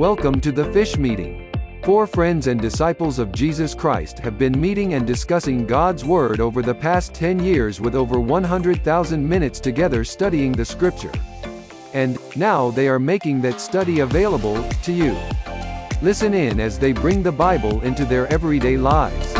Welcome to the Fish Meeting. Four friends and disciples of Jesus Christ have been meeting and discussing God's Word over the past 10 years with over 100,000 minutes together studying the Scripture. And, now they are making that study available to you. Listen in as they bring the Bible into their everyday lives.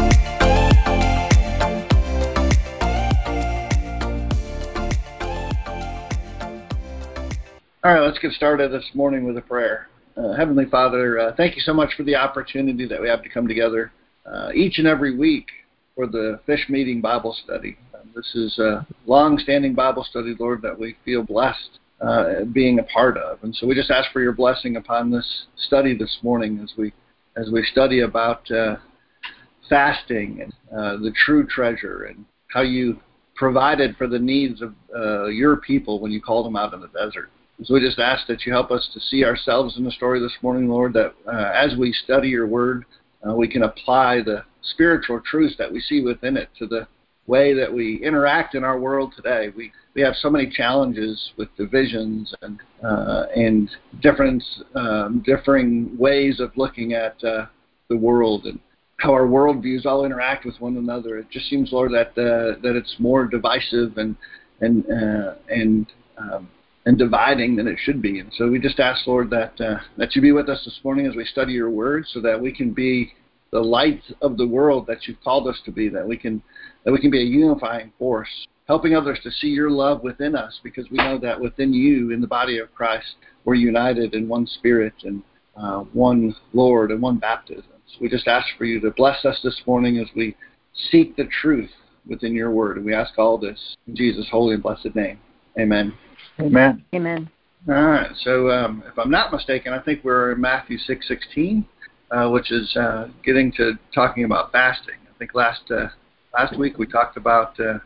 All right, let's get started this morning with a prayer. Uh, Heavenly Father, uh, thank you so much for the opportunity that we have to come together uh, each and every week for the Fish Meeting Bible Study. Uh, this is a long-standing Bible study, Lord, that we feel blessed uh, being a part of, and so we just ask for your blessing upon this study this morning as we as we study about fasting and the true treasure and how you provided for the needs of your people when you called them out in the desert. So we just ask that you help us to see ourselves in the story this morning, Lord, that uh, as we study your word, uh, we can apply the spiritual truths that we see within it to the way that we interact in our world today. We we have so many challenges with divisions and uh, and different um, differing ways of looking at uh, the world and how our worldviews all interact with one another. It just seems, Lord, that uh, that it's more divisive and and uh, and um, and dividing than it should be. And so we just ask, Lord, that uh, that you be with us this morning as we study your word, so that we can be the light of the world that you've called us to be. That we can that we can be a unifying force, helping others to see your love within us, because we know that within you, in the body of Christ, we're united in one Spirit and uh, one Lord and one baptism. So we just ask for you to bless us this morning as we seek the truth within your word. And we ask all this in Jesus' holy and blessed name. Amen. Amen. Amen. All right. So, um, if I'm not mistaken, I think we're in Matthew 6:16, uh, which is uh, getting to talking about fasting. I think last uh, last week we talked about uh,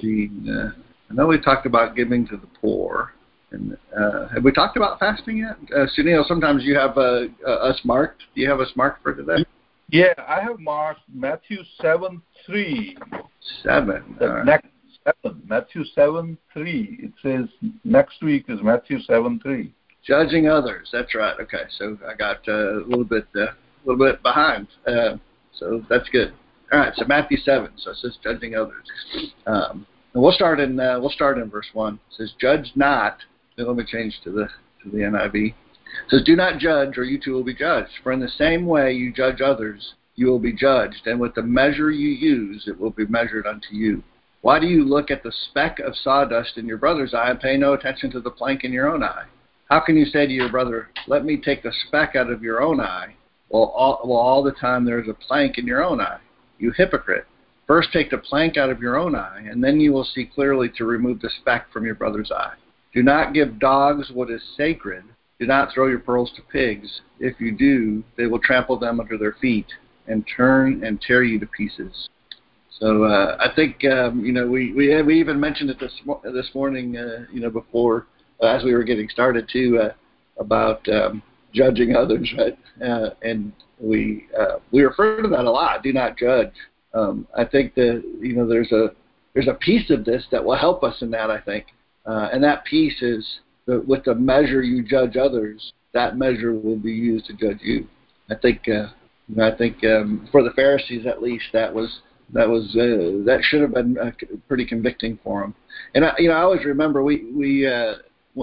the. Uh, I know we talked about giving to the poor. And uh, have we talked about fasting yet? Uh, Sunil, sometimes you have uh, uh, us marked. Do you have us marked for today? Yeah, I have marked Matthew seven three. Seven. The All next seven, Matthew seven three. It says next week is Matthew seven three. Judging others. That's right. Okay, so I got uh, a little bit uh, a little bit behind. Uh, so that's good. All right, so Matthew seven. So it says judging others. Um, and we'll start in uh, we'll start in verse one. It says, "Judge not." Let me change to the to the NIV. It says, "Do not judge, or you too will be judged. For in the same way you judge others, you will be judged, and with the measure you use, it will be measured unto you." Why do you look at the speck of sawdust in your brother's eye and pay no attention to the plank in your own eye? How can you say to your brother, Let me take the speck out of your own eye, while all, while all the time there is a plank in your own eye? You hypocrite. First take the plank out of your own eye, and then you will see clearly to remove the speck from your brother's eye. Do not give dogs what is sacred. Do not throw your pearls to pigs. If you do, they will trample them under their feet and turn and tear you to pieces. So uh, I think um, you know we we we even mentioned it this this morning uh, you know before uh, as we were getting started too uh, about um, judging others right uh, and we uh, we refer to that a lot. Do not judge. Um, I think that you know there's a there's a piece of this that will help us in that I think uh, and that piece is the, with the measure you judge others that measure will be used to judge you. I think uh, I think um, for the Pharisees at least that was that was uh, that should have been uh, pretty convicting for him. And I, you know, I always remember we we uh,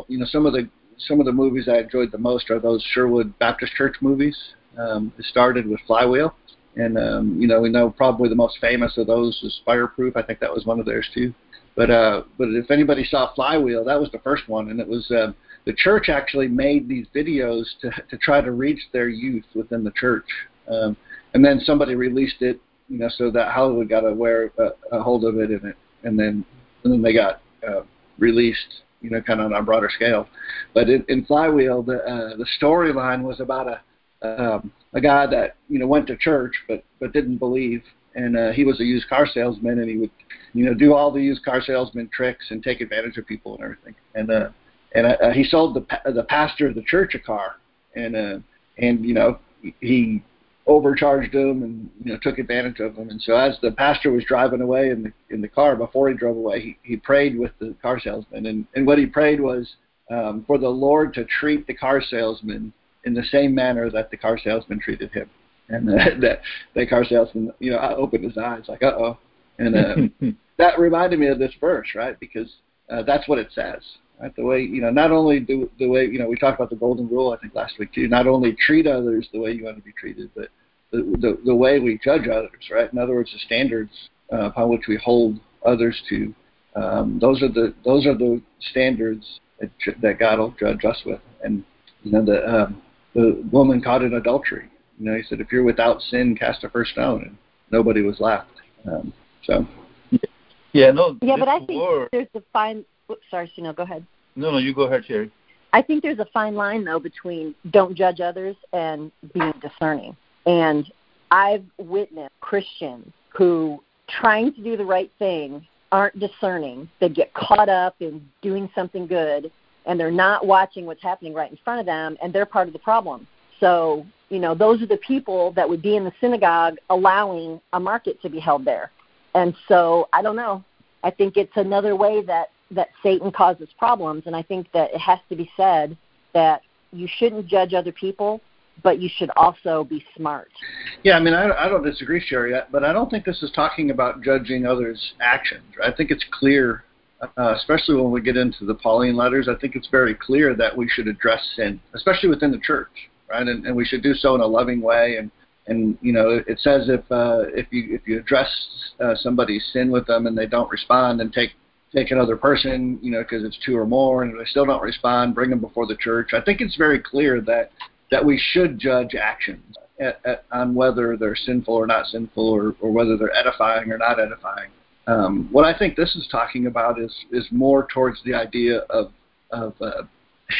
you know some of the some of the movies I enjoyed the most are those Sherwood Baptist Church movies. Um, it started with Flywheel, and um, you know we know probably the most famous of those is Fireproof. I think that was one of theirs too. But uh, but if anybody saw Flywheel, that was the first one, and it was uh, the church actually made these videos to to try to reach their youth within the church. Um, and then somebody released it you know, so that Hollywood got aware uh, a hold of it, and it, and then and then they got uh, released, you know, kind of on a broader scale. But in, in Flywheel, the uh, the storyline was about a um, a guy that you know went to church but but didn't believe, and uh, he was a used car salesman, and he would you know do all the used car salesman tricks and take advantage of people and everything, and uh, and uh, he sold the the pastor of the church a car, and uh, and you know he overcharged him and you know took advantage of him. And so as the pastor was driving away in the in the car, before he drove away, he, he prayed with the car salesman, and and what he prayed was um, for the Lord to treat the car salesman in the same manner that the car salesman treated him. And uh, that that car salesman, you know, opened his eyes like, uh oh, and uh, that reminded me of this verse, right? Because uh, that's what it says. Right? The way you know, not only do the way you know, we talked about the golden rule, I think last week too. Not only treat others the way you want to be treated, but the the, the way we judge others, right? In other words, the standards uh, upon which we hold others to. Um, those are the those are the standards that, that God will judge us with. And you know, the um, the woman caught in adultery. You know, he said, "If you're without sin, cast the first stone," and nobody was left. Um, so. Yeah, no. Yeah, but I think word, there's a fine. Oops, sorry, Sino, go ahead. No, no, you go ahead, Sherry. I think there's a fine line though between don't judge others and being discerning. And I've witnessed Christians who trying to do the right thing aren't discerning. They get caught up in doing something good and they're not watching what's happening right in front of them and they're part of the problem. So, you know, those are the people that would be in the synagogue allowing a market to be held there. And so, I don't know. I think it's another way that that Satan causes problems and I think that it has to be said that you shouldn't judge other people but you should also be smart. Yeah, I mean, I, I don't disagree, Sherry, but I don't think this is talking about judging others' actions. I think it's clear, uh, especially when we get into the Pauline letters, I think it's very clear that we should address sin, especially within the church, right? And, and we should do so in a loving way. And, and you know, it says if uh, if you if you address uh, somebody's sin with them and they don't respond, and take take another person, you know, because it's two or more, and they still don't respond, bring them before the church. I think it's very clear that that we should judge actions at, at, on whether they're sinful or not sinful, or, or whether they're edifying or not edifying. Um, what I think this is talking about is is more towards the idea of of uh,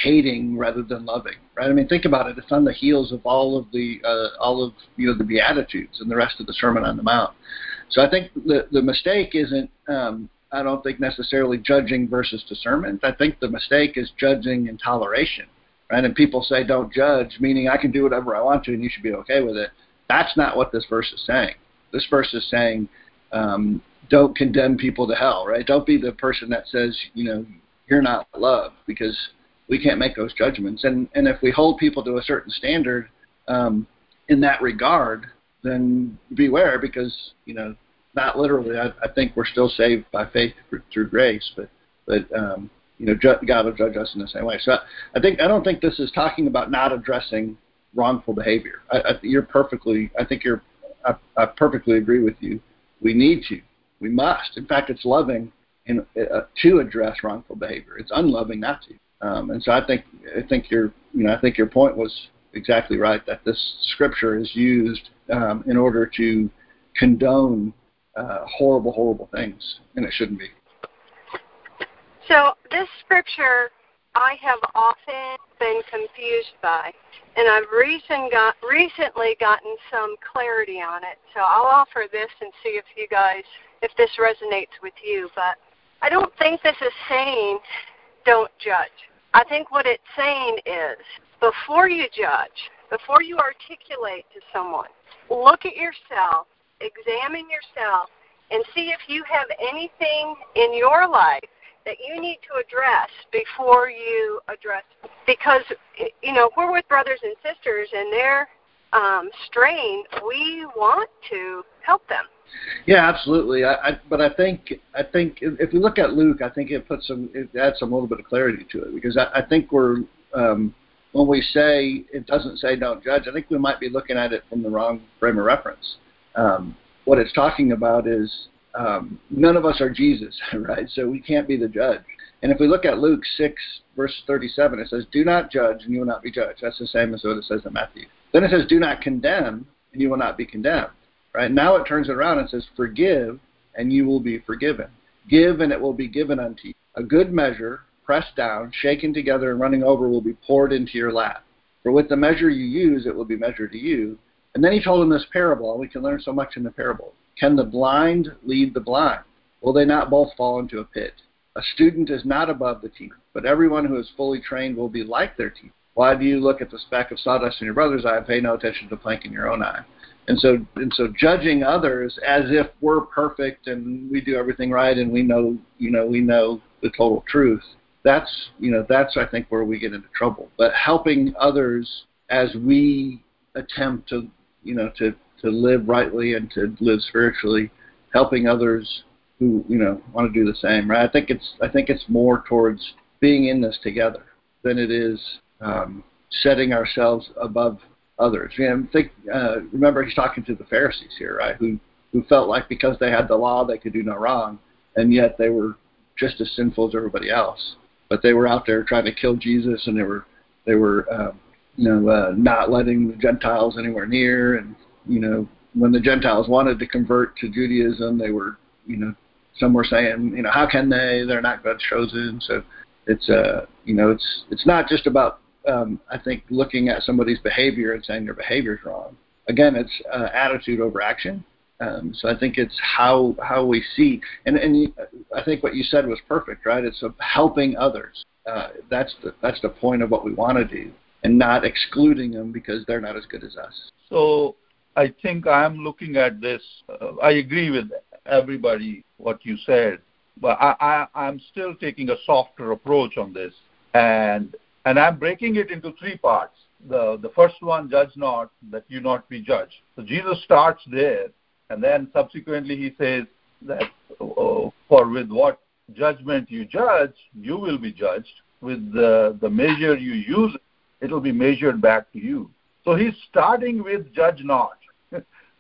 hating rather than loving, right? I mean, think about it. It's on the heels of all of the uh, all of you know the beatitudes and the rest of the Sermon on the Mount. So I think the the mistake isn't. Um, I don't think necessarily judging versus discernment. I think the mistake is judging in toleration right? And people say don't judge, meaning I can do whatever I want to and you should be okay with it. That's not what this verse is saying. This verse is saying um, don't condemn people to hell, right? Don't be the person that says, you know, you're not loved because we can't make those judgments. And and if we hold people to a certain standard um, in that regard, then beware because you know, not literally. I, I think we're still saved by faith through grace, but but um, you know, ju- God will judge us in the same way. So I, think I don't think this is talking about not addressing wrongful behavior. I, I, you're perfectly. I think you're. I, I perfectly agree with you. We need to. We must. In fact, it's loving in, uh, to address wrongful behavior. It's unloving not to. Um, and so I think I think your you know I think your point was exactly right that this scripture is used um, in order to condone uh, horrible horrible things, and it shouldn't be. So this scripture I have often been confused by, and I've recent got, recently gotten some clarity on it. So I'll offer this and see if you guys, if this resonates with you. But I don't think this is saying don't judge. I think what it's saying is before you judge, before you articulate to someone, look at yourself, examine yourself, and see if you have anything in your life that you need to address before you address because you know we're with brothers and sisters and they're um, strained we want to help them. Yeah absolutely. I, I but i think i think if you look at luke i think it puts some it adds some little bit of clarity to it because i, I think we're um, when we say it doesn't say don't judge i think we might be looking at it from the wrong frame of reference. Um, what it's talking about is um, none of us are Jesus, right? So we can't be the judge. And if we look at Luke 6, verse 37, it says, Do not judge, and you will not be judged. That's the same as what it says in Matthew. Then it says, Do not condemn, and you will not be condemned. Right? Now it turns it around and says, Forgive, and you will be forgiven. Give, and it will be given unto you. A good measure, pressed down, shaken together, and running over, will be poured into your lap. For with the measure you use, it will be measured to you. And then he told him this parable, and we can learn so much in the parable. Can the blind lead the blind? Will they not both fall into a pit? A student is not above the teacher, but everyone who is fully trained will be like their teacher. Why do you look at the speck of sawdust in your brother's eye and pay no attention to the plank in your own eye? And so, and so, judging others as if we're perfect and we do everything right and we know, you know, we know the total truth. That's, you know, that's I think where we get into trouble. But helping others as we attempt to you know to to live rightly and to live spiritually, helping others who you know want to do the same. Right? I think it's I think it's more towards being in this together than it is um, setting ourselves above others. You know, think uh, remember he's talking to the Pharisees here, right? Who who felt like because they had the law they could do no wrong, and yet they were just as sinful as everybody else. But they were out there trying to kill Jesus, and they were they were um, you know uh, not letting the Gentiles anywhere near, and you know when the Gentiles wanted to convert to Judaism, they were you know some were saying you know how can they? They're not God's chosen. So it's uh you know it's it's not just about um, I think looking at somebody's behavior and saying their behavior is wrong. Again, it's uh, attitude over action. Um, so I think it's how how we see, and and I think what you said was perfect, right? It's helping others. Uh, that's the that's the point of what we want to do, and not excluding them because they're not as good as us. So I think I'm looking at this. Uh, I agree with everybody what you said, but I, I I'm still taking a softer approach on this, and and I'm breaking it into three parts. The the first one, judge not that you not be judged. So Jesus starts there and then subsequently he says that oh, for with what judgment you judge, you will be judged. With the, the measure you use, it will be measured back to you. So he's starting with judge not.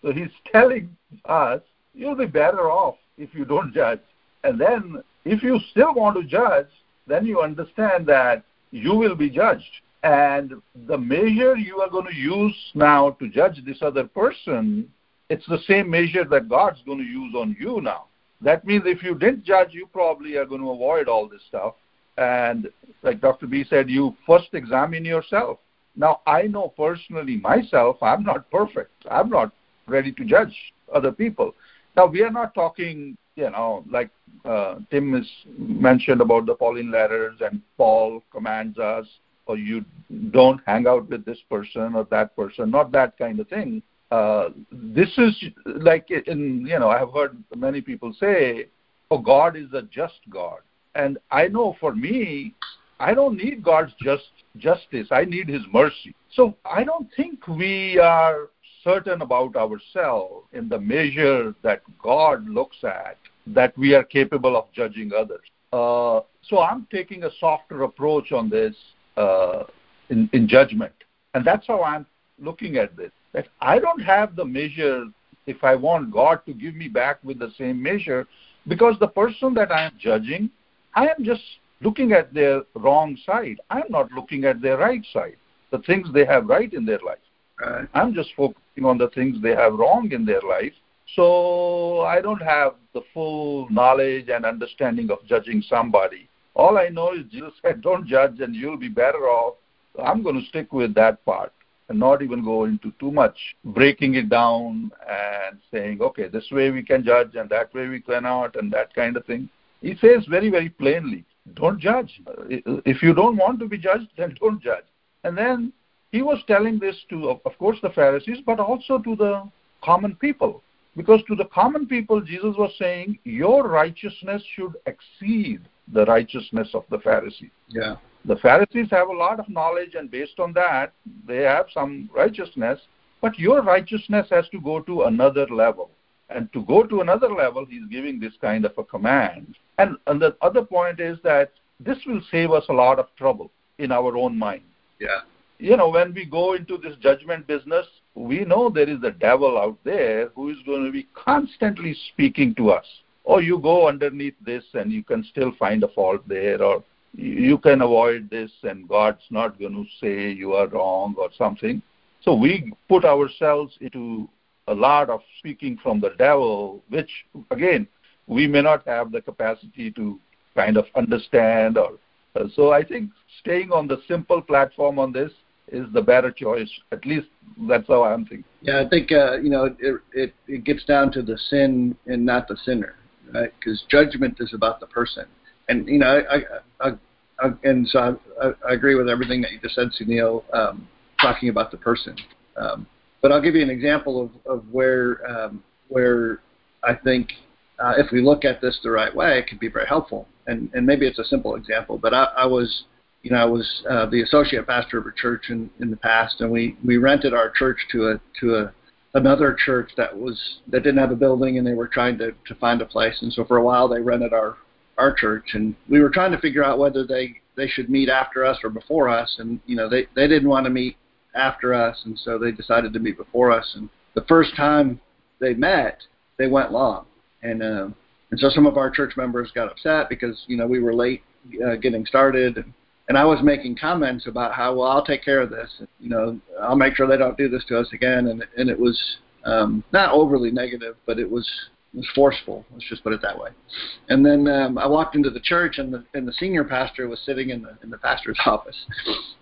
So he's telling us you'll be better off if you don't judge. And then if you still want to judge, then you understand that you will be judged. And the measure you are going to use now to judge this other person it's the same measure that God's going to use on you now. That means if you didn't judge, you probably are going to avoid all this stuff. And like Dr. B said, you first examine yourself. Now, I know personally myself, I'm not perfect. I'm not ready to judge other people. Now, we are not talking, you know, like uh, Tim has mentioned about the Pauline letters, and Paul commands us, or you don't hang out with this person or that person, not that kind of thing. Uh, this is like in you know I have heard many people say, "Oh, God is a just God," and I know for me, I don't need God's just justice. I need His mercy. So I don't think we are certain about ourselves in the measure that God looks at that we are capable of judging others. Uh, so I'm taking a softer approach on this uh, in, in judgment, and that's how I'm looking at this that I don't have the measure if I want God to give me back with the same measure because the person that I am judging, I am just looking at their wrong side. I'm not looking at their right side, the things they have right in their life. Right. I'm just focusing on the things they have wrong in their life. So I don't have the full knowledge and understanding of judging somebody. All I know is Jesus said, don't judge and you'll be better off. I'm going to stick with that part and not even go into too much breaking it down and saying, okay, this way we can judge and that way we cannot and that kind of thing. He says very, very plainly, don't judge. Uh, if you don't want to be judged, then don't judge. And then he was telling this to, of course, the Pharisees, but also to the common people. Because to the common people, Jesus was saying, your righteousness should exceed the righteousness of the Pharisees. Yeah. The Pharisees have a lot of knowledge, and based on that, they have some righteousness. But your righteousness has to go to another level. And to go to another level, he's giving this kind of a command. And, and the other point is that this will save us a lot of trouble in our own mind. Yeah. You know, when we go into this judgment business, we know there is a devil out there who is going to be constantly speaking to us. Or you go underneath this and you can still find a fault there, or you can avoid this and God's not going to say you are wrong or something. So we put ourselves into a lot of speaking from the devil, which again, we may not have the capacity to kind of understand or so I think staying on the simple platform on this is the better choice. At least that's how I'm thinking. Yeah, I think uh, you know it, it it gets down to the sin and not the sinner, right? Because judgment is about the person and you know, I, I, I and so I, I, agree with everything that you just said, Sunil, um, talking about the person. Um, but I'll give you an example of, of where um, where I think uh, if we look at this the right way, it could be very helpful. And and maybe it's a simple example, but I, I was you know, I was uh, the associate pastor of a church in, in the past, and we, we rented our church to a to a another church that was that didn't have a building, and they were trying to to find a place. And so for a while, they rented our our church, and we were trying to figure out whether they they should meet after us or before us. And you know, they they didn't want to meet after us, and so they decided to meet before us. And the first time they met, they went long, and uh, and so some of our church members got upset because you know we were late uh, getting started. And, and I was making comments about how well I'll take care of this. You know, I'll make sure they don't do this to us again. And and it was um, not overly negative, but it was it was forceful. Let's just put it that way. And then um, I walked into the church, and the and the senior pastor was sitting in the in the pastor's office.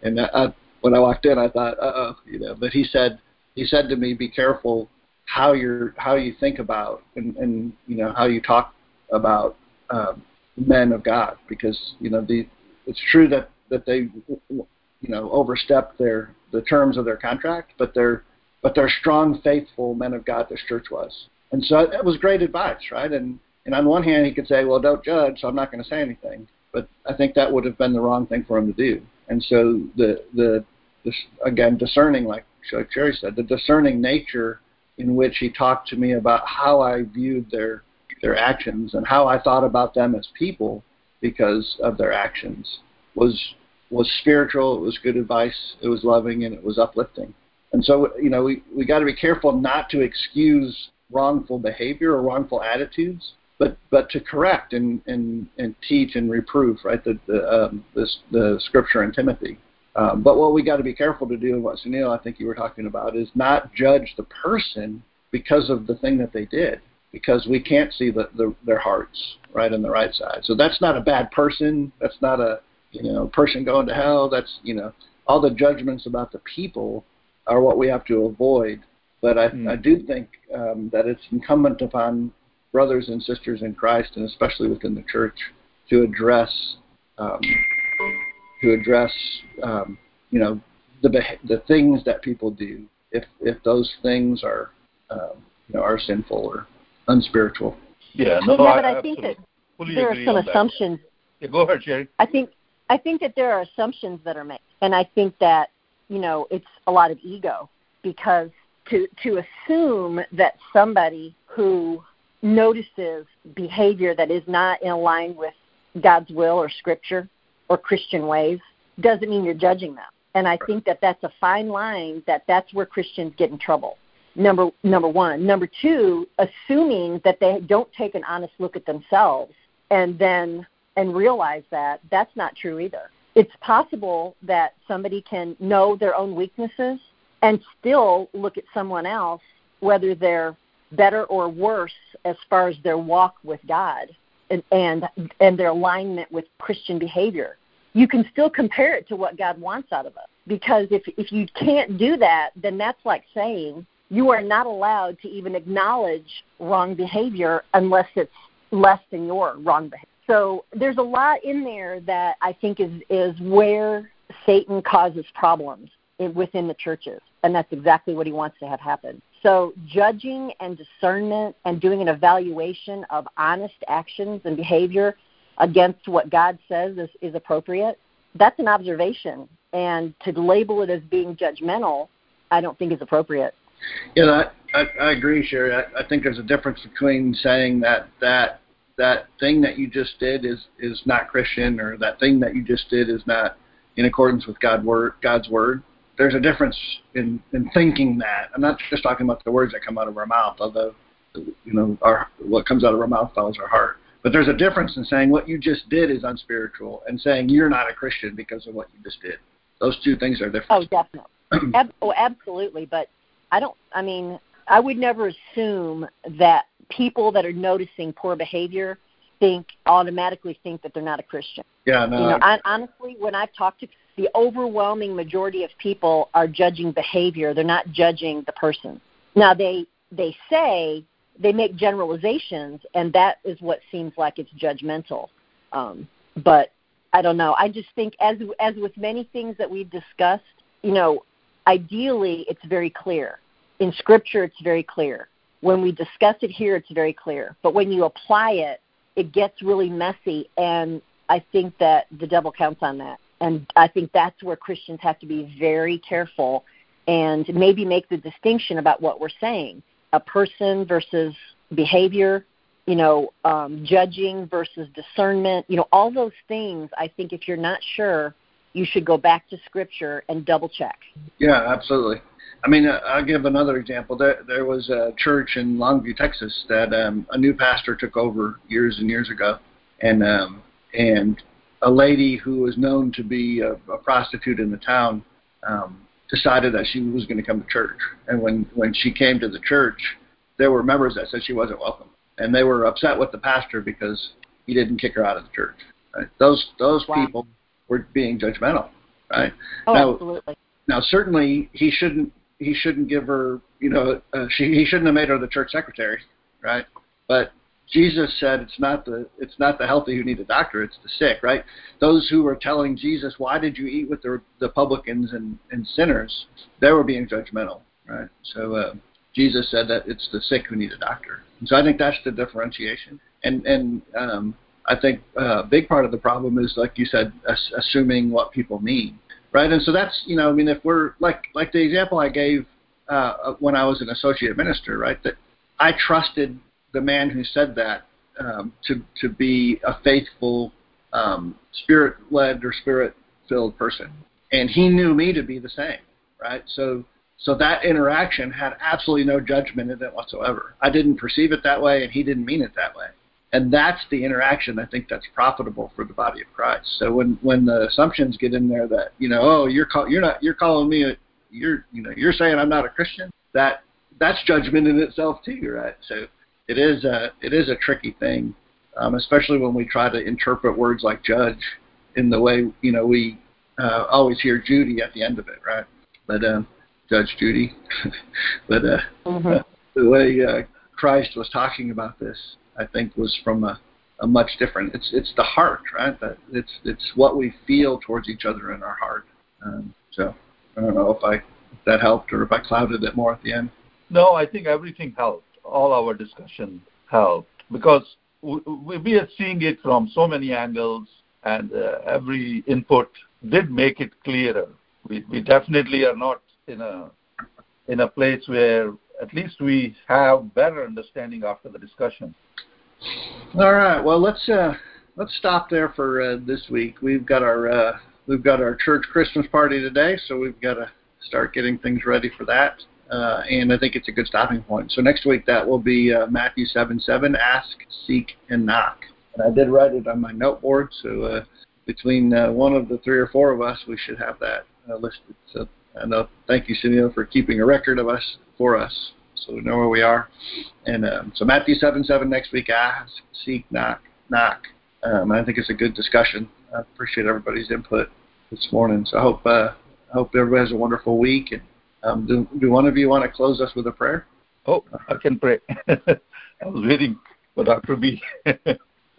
And I, when I walked in, I thought, uh oh, you know. But he said he said to me, "Be careful how you're how you think about and and you know how you talk about um, men of God, because you know the it's true that that they you know overstepped their the terms of their contract, but they're but they're strong, faithful men of God. This church was, and so it was great advice, right? And and on one hand, he could say, well, don't judge, so I'm not going to say anything. But I think that would have been the wrong thing for him to do. And so the the this, again discerning, like Sherry said, the discerning nature in which he talked to me about how I viewed their their actions and how I thought about them as people because of their actions was was spiritual. It was good advice. It was loving and it was uplifting. And so you know we we got to be careful not to excuse wrongful behavior or wrongful attitudes, but but to correct and and, and teach and reprove right the the um, this the scripture in Timothy. Um, but what we got to be careful to do, and what Sunil I think you were talking about, is not judge the person because of the thing that they did, because we can't see the, the their hearts right on the right side. So that's not a bad person. That's not a you know person going to hell. That's you know all the judgments about the people are what we have to avoid. But I, mm. I do think um, that it's incumbent upon brothers and sisters in Christ, and especially within the church, to address um, to address um, you know the the things that people do if if those things are um, you know are sinful or unspiritual. Yeah, no, yeah, I, but I, I think that there are some on that. assumptions. Yeah, go ahead, Jerry. I think I think that there are assumptions that are made, and I think that you know it's a lot of ego because to to assume that somebody who notices behavior that is not in line with God's will or Scripture or Christian ways doesn't mean you're judging them. And I think that that's a fine line. That that's where Christians get in trouble. Number number one. Number two, assuming that they don't take an honest look at themselves and then and realize that that's not true either. It's possible that somebody can know their own weaknesses and still look at someone else, whether they're better or worse as far as their walk with God and and, and their alignment with Christian behavior. You can still compare it to what God wants out of us. Because if if you can't do that, then that's like saying you are not allowed to even acknowledge wrong behavior unless it's less than your wrong behavior. So there's a lot in there that I think is is where Satan causes problems in, within the churches, and that's exactly what he wants to have happen. So judging and discernment and doing an evaluation of honest actions and behavior against what God says is, is appropriate, that's an observation. And to label it as being judgmental, I don't think is appropriate. Yeah, I, I, I agree, Sherry. I, I think there's a difference between saying that that that thing that you just did is is not Christian, or that thing that you just did is not in accordance with God word God's word. There's a difference in in thinking that. I'm not just talking about the words that come out of our mouth, although you know our what comes out of our mouth follows our heart. But there's a difference in saying what you just did is unspiritual and saying you're not a Christian because of what you just did. Those two things are different. Oh, definitely. Ab- oh, absolutely. But I don't. I mean, I would never assume that people that are noticing poor behavior think automatically think that they're not a Christian. Yeah, no. You know, I, honestly, when I've talked to the overwhelming majority of people are judging behavior; they're not judging the person. Now they they say they make generalizations, and that is what seems like it's judgmental. Um, but I don't know. I just think, as as with many things that we've discussed, you know, ideally it's very clear. In Scripture, it's very clear. When we discuss it here, it's very clear. But when you apply it, it gets really messy, and I think that the devil counts on that. And I think that's where Christians have to be very careful and maybe make the distinction about what we're saying a person versus behavior, you know, um, judging versus discernment, you know, all those things. I think if you're not sure, you should go back to Scripture and double check. Yeah, absolutely. I mean, uh, I'll give another example. There, there was a church in Longview, Texas, that um, a new pastor took over years and years ago, and um, and a lady who was known to be a, a prostitute in the town um, decided that she was going to come to church. And when when she came to the church, there were members that said she wasn't welcome, and they were upset with the pastor because he didn't kick her out of the church. Right? Those those wow. people were being judgmental, right? Oh, now, absolutely. Now, certainly, he shouldn't he shouldn't give her, you know, uh, she he shouldn't have made her the church secretary, right? But Jesus said it's not the it's not the healthy who need a doctor, it's the sick, right? Those who were telling Jesus, "Why did you eat with the the publicans and and sinners?" They were being judgmental, right? So uh, Jesus said that it's the sick who need a doctor. And so I think that's the differentiation. And and um, I think uh, a big part of the problem is, like you said, ass- assuming what people mean, right? And so that's you know, I mean, if we're like like the example I gave uh, when I was an associate minister, right? That I trusted the man who said that um, to to be a faithful, um, spirit led or spirit filled person, and he knew me to be the same, right? So so that interaction had absolutely no judgment in it whatsoever. I didn't perceive it that way, and he didn't mean it that way. And that's the interaction I think that's profitable for the body of Christ. So when when the assumptions get in there that you know, oh, you're call, you're not you're calling me a you're you know you're saying I'm not a Christian. That that's judgment in itself too, right? So it is a it is a tricky thing, um, especially when we try to interpret words like judge in the way you know we uh, always hear Judy at the end of it, right? But um, Judge Judy, but uh, mm-hmm. uh, the way uh, Christ was talking about this, I think, was from a, a much different. It's it's the heart, right? That it's it's what we feel towards each other in our heart. Um, so I don't know if I if that helped or if I clouded it more at the end. No, I think everything helped all our discussion helped because we, we are seeing it from so many angles, and uh, every input did make it clearer. We, we definitely are not in a in a place where at least we have better understanding after the discussion. All right. Well, let's uh, let's stop there for uh, this week. We've got our uh, we've got our church Christmas party today, so we've got to start getting things ready for that uh, and I think it's a good stopping point. So next week that will be uh, Matthew 7 7, ask, seek, and knock. And I did write it on my note board, so uh, between uh, one of the three or four of us, we should have that uh, listed. So and uh, thank you, Sunil, for keeping a record of us for us, so we know where we are. And um, so Matthew 7 7 next week, ask, seek, knock, knock. Um, I think it's a good discussion. I appreciate everybody's input this morning. So I hope uh, hope everybody has a wonderful week and um, do, do one of you want to close us with a prayer? Oh, I can pray. I was waiting for Dr. B.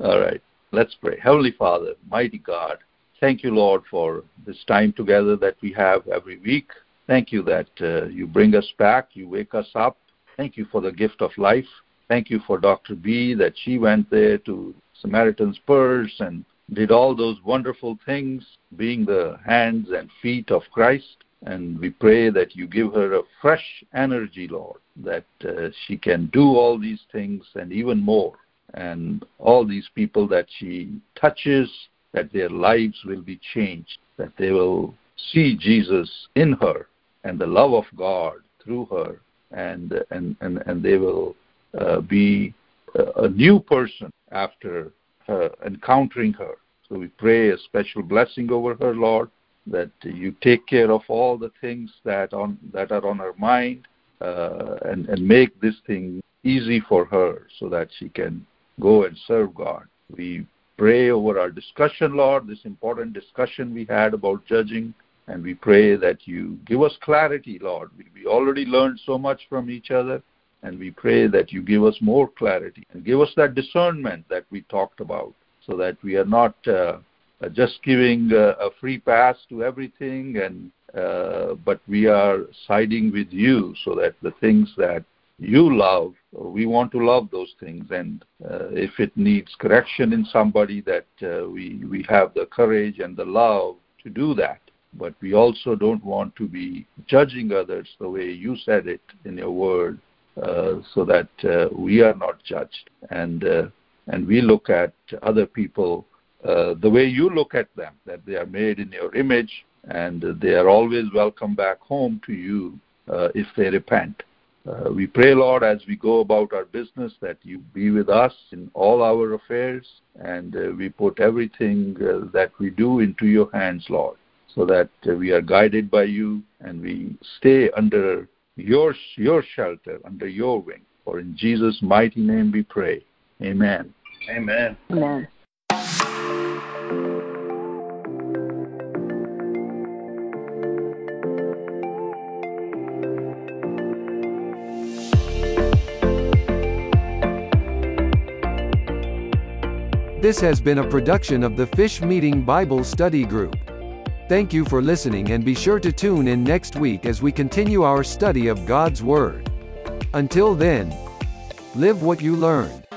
All right, let's pray. Heavenly Father, mighty God, thank you, Lord, for this time together that we have every week. Thank you that uh, you bring us back, you wake us up. Thank you for the gift of life. Thank you for Dr. B that she went there to Samaritan's Purse and did all those wonderful things, being the hands and feet of Christ. And we pray that you give her a fresh energy, Lord, that uh, she can do all these things and even more. And all these people that she touches, that their lives will be changed, that they will see Jesus in her and the love of God through her, and, and, and, and they will uh, be a, a new person after encountering her. So we pray a special blessing over her, Lord that you take care of all the things that on that are on her mind uh, and and make this thing easy for her so that she can go and serve God. We pray over our discussion, Lord, this important discussion we had about judging, and we pray that you give us clarity, Lord. We, already learned so much from each other, and we pray that you give us more clarity and give us that discernment that we talked about so that we are not uh, uh, just giving uh, a free pass to everything and uh, but we are siding with you so that the things that you love we want to love those things and uh, if it needs correction in somebody that uh, we we have the courage and the love to do that. But we also don't want to be judging others the way you said it in your word, uh, so that uh, we are not judged. And uh, and we look at other people uh, the way you look at them, that they are made in your image and they are always welcome back home to you uh, if they repent. Uh, we pray, Lord, as we go about our business, that you be with us in all our affairs, and we put everything that we do into your hands, Lord, so that uh, we are guided by you and we stay under your your shelter, under your wing. For in Jesus' mighty name we pray. Amen. Amen. Amen. This has been a production of the Fish Meeting Bible Study Group. Thank you for listening and be sure to tune in next week as we continue our study of God's Word. Until then, live what you learned.